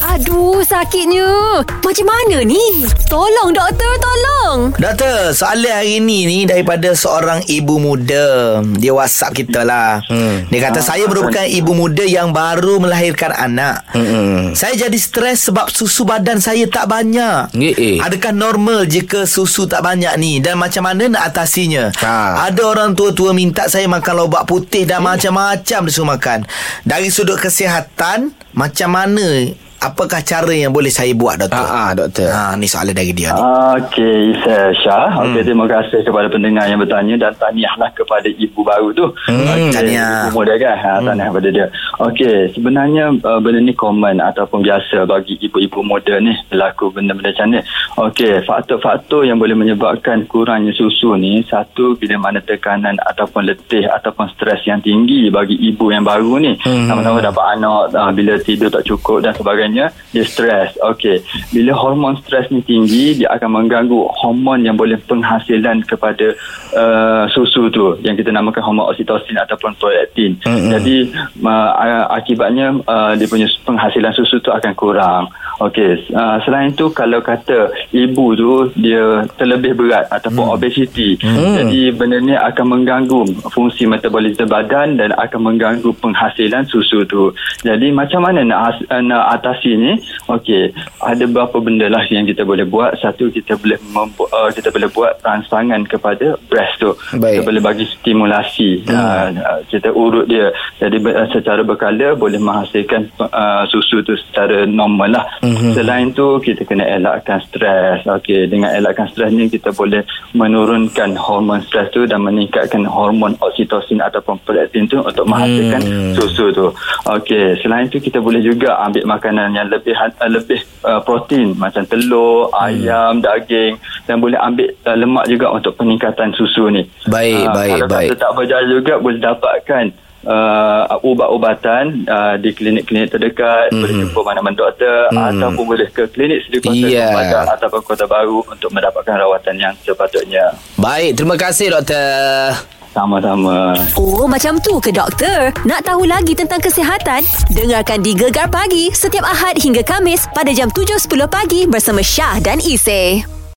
Aduh, sakitnya. Macam mana ni? Tolong, doktor, tolong. Doktor, soalan hari ni ni daripada seorang ibu muda. Dia WhatsApp kita lah. Hmm. Dia kata, saya merupakan ibu muda yang baru melahirkan anak. Hmm. Saya jadi stres sebab susu badan saya tak banyak. Eh, eh. Adakah normal jika susu tak banyak ni? Dan macam mana nak atasinya? Ha. Ada orang tua-tua minta saya makan lobak putih dan macam-macam dia suruh makan. Dari sudut kesihatan, macam mana apakah cara yang boleh saya buat doktor? Ah, ah, doktor. Ha, ni soalan dari dia ni. Okey, saya Syah. Okey, terima kasih kepada pendengar yang bertanya dan tahniahlah kepada ibu baru tu. Hmm, Okey, tahniah. Ibu muda kan? Ha, tahniah kepada dia. Okey, sebenarnya uh, benda ni common ataupun biasa bagi ibu-ibu muda ni berlaku benda-benda macam ni. Okey, faktor-faktor yang boleh menyebabkan kurangnya susu ni satu bila mana tekanan ataupun letih ataupun stres yang tinggi bagi ibu yang baru ni. Hmm. Sama-sama dapat anak uh, bila tidur tak cukup dan sebagainya dia stres. Okey, bila hormon stres ni tinggi dia akan mengganggu hormon yang boleh penghasilan kepada uh, susu tu yang kita namakan hormon oksitosin ataupun prolaktin. Hmm. Jadi uh, akibatnya uh, dia punya penghasilan susu tu akan kurang. Okey, uh, selain itu kalau kata ibu tu dia terlebih berat ataupun Hmm. obesiti. Jadi benda ni akan mengganggu fungsi metabolisme badan dan akan mengganggu penghasilan susu tu. Jadi macam mana nak has, uh, atasi ni? Okey, ada beberapa benda lah yang kita boleh buat. Satu kita boleh membu- uh, kita boleh buat rangsangan kepada breast tu. Baik. Kita boleh bagi stimulasi. Hmm. Uh, kita urut dia. Jadi uh, secara berkala boleh menghasilkan uh, susu tu secara normal lah. Hmm. Selain tu kita kena elakkan stres. Okey, dengan elakkan stres ni kita boleh menurunkan hormon stres tu dan meningkatkan hormon oksitosin ataupun prolaktin tu untuk menghasilkan hmm. susu tu. Okey, selain tu kita boleh juga ambil makanan yang lebih uh, lebih uh, protein macam telur, hmm. ayam, daging dan boleh ambil uh, lemak juga untuk peningkatan susu ni. Baik, Ah, baik, kalau baik. kata tak berjaya juga boleh dapatkan uh, ubat-ubatan uh, di klinik-klinik terdekat mm-hmm. boleh jumpa mana-mana doktor mm. ataupun boleh ke klinik sedia Ya. yeah. ataupun kota baru untuk mendapatkan rawatan yang sepatutnya Baik, terima kasih doktor. Sama-sama Oh, macam tu ke doktor? Nak tahu lagi tentang kesihatan? Dengarkan di Gegar Pagi setiap Ahad hingga Kamis pada jam 7.10 pagi bersama Syah dan Isy.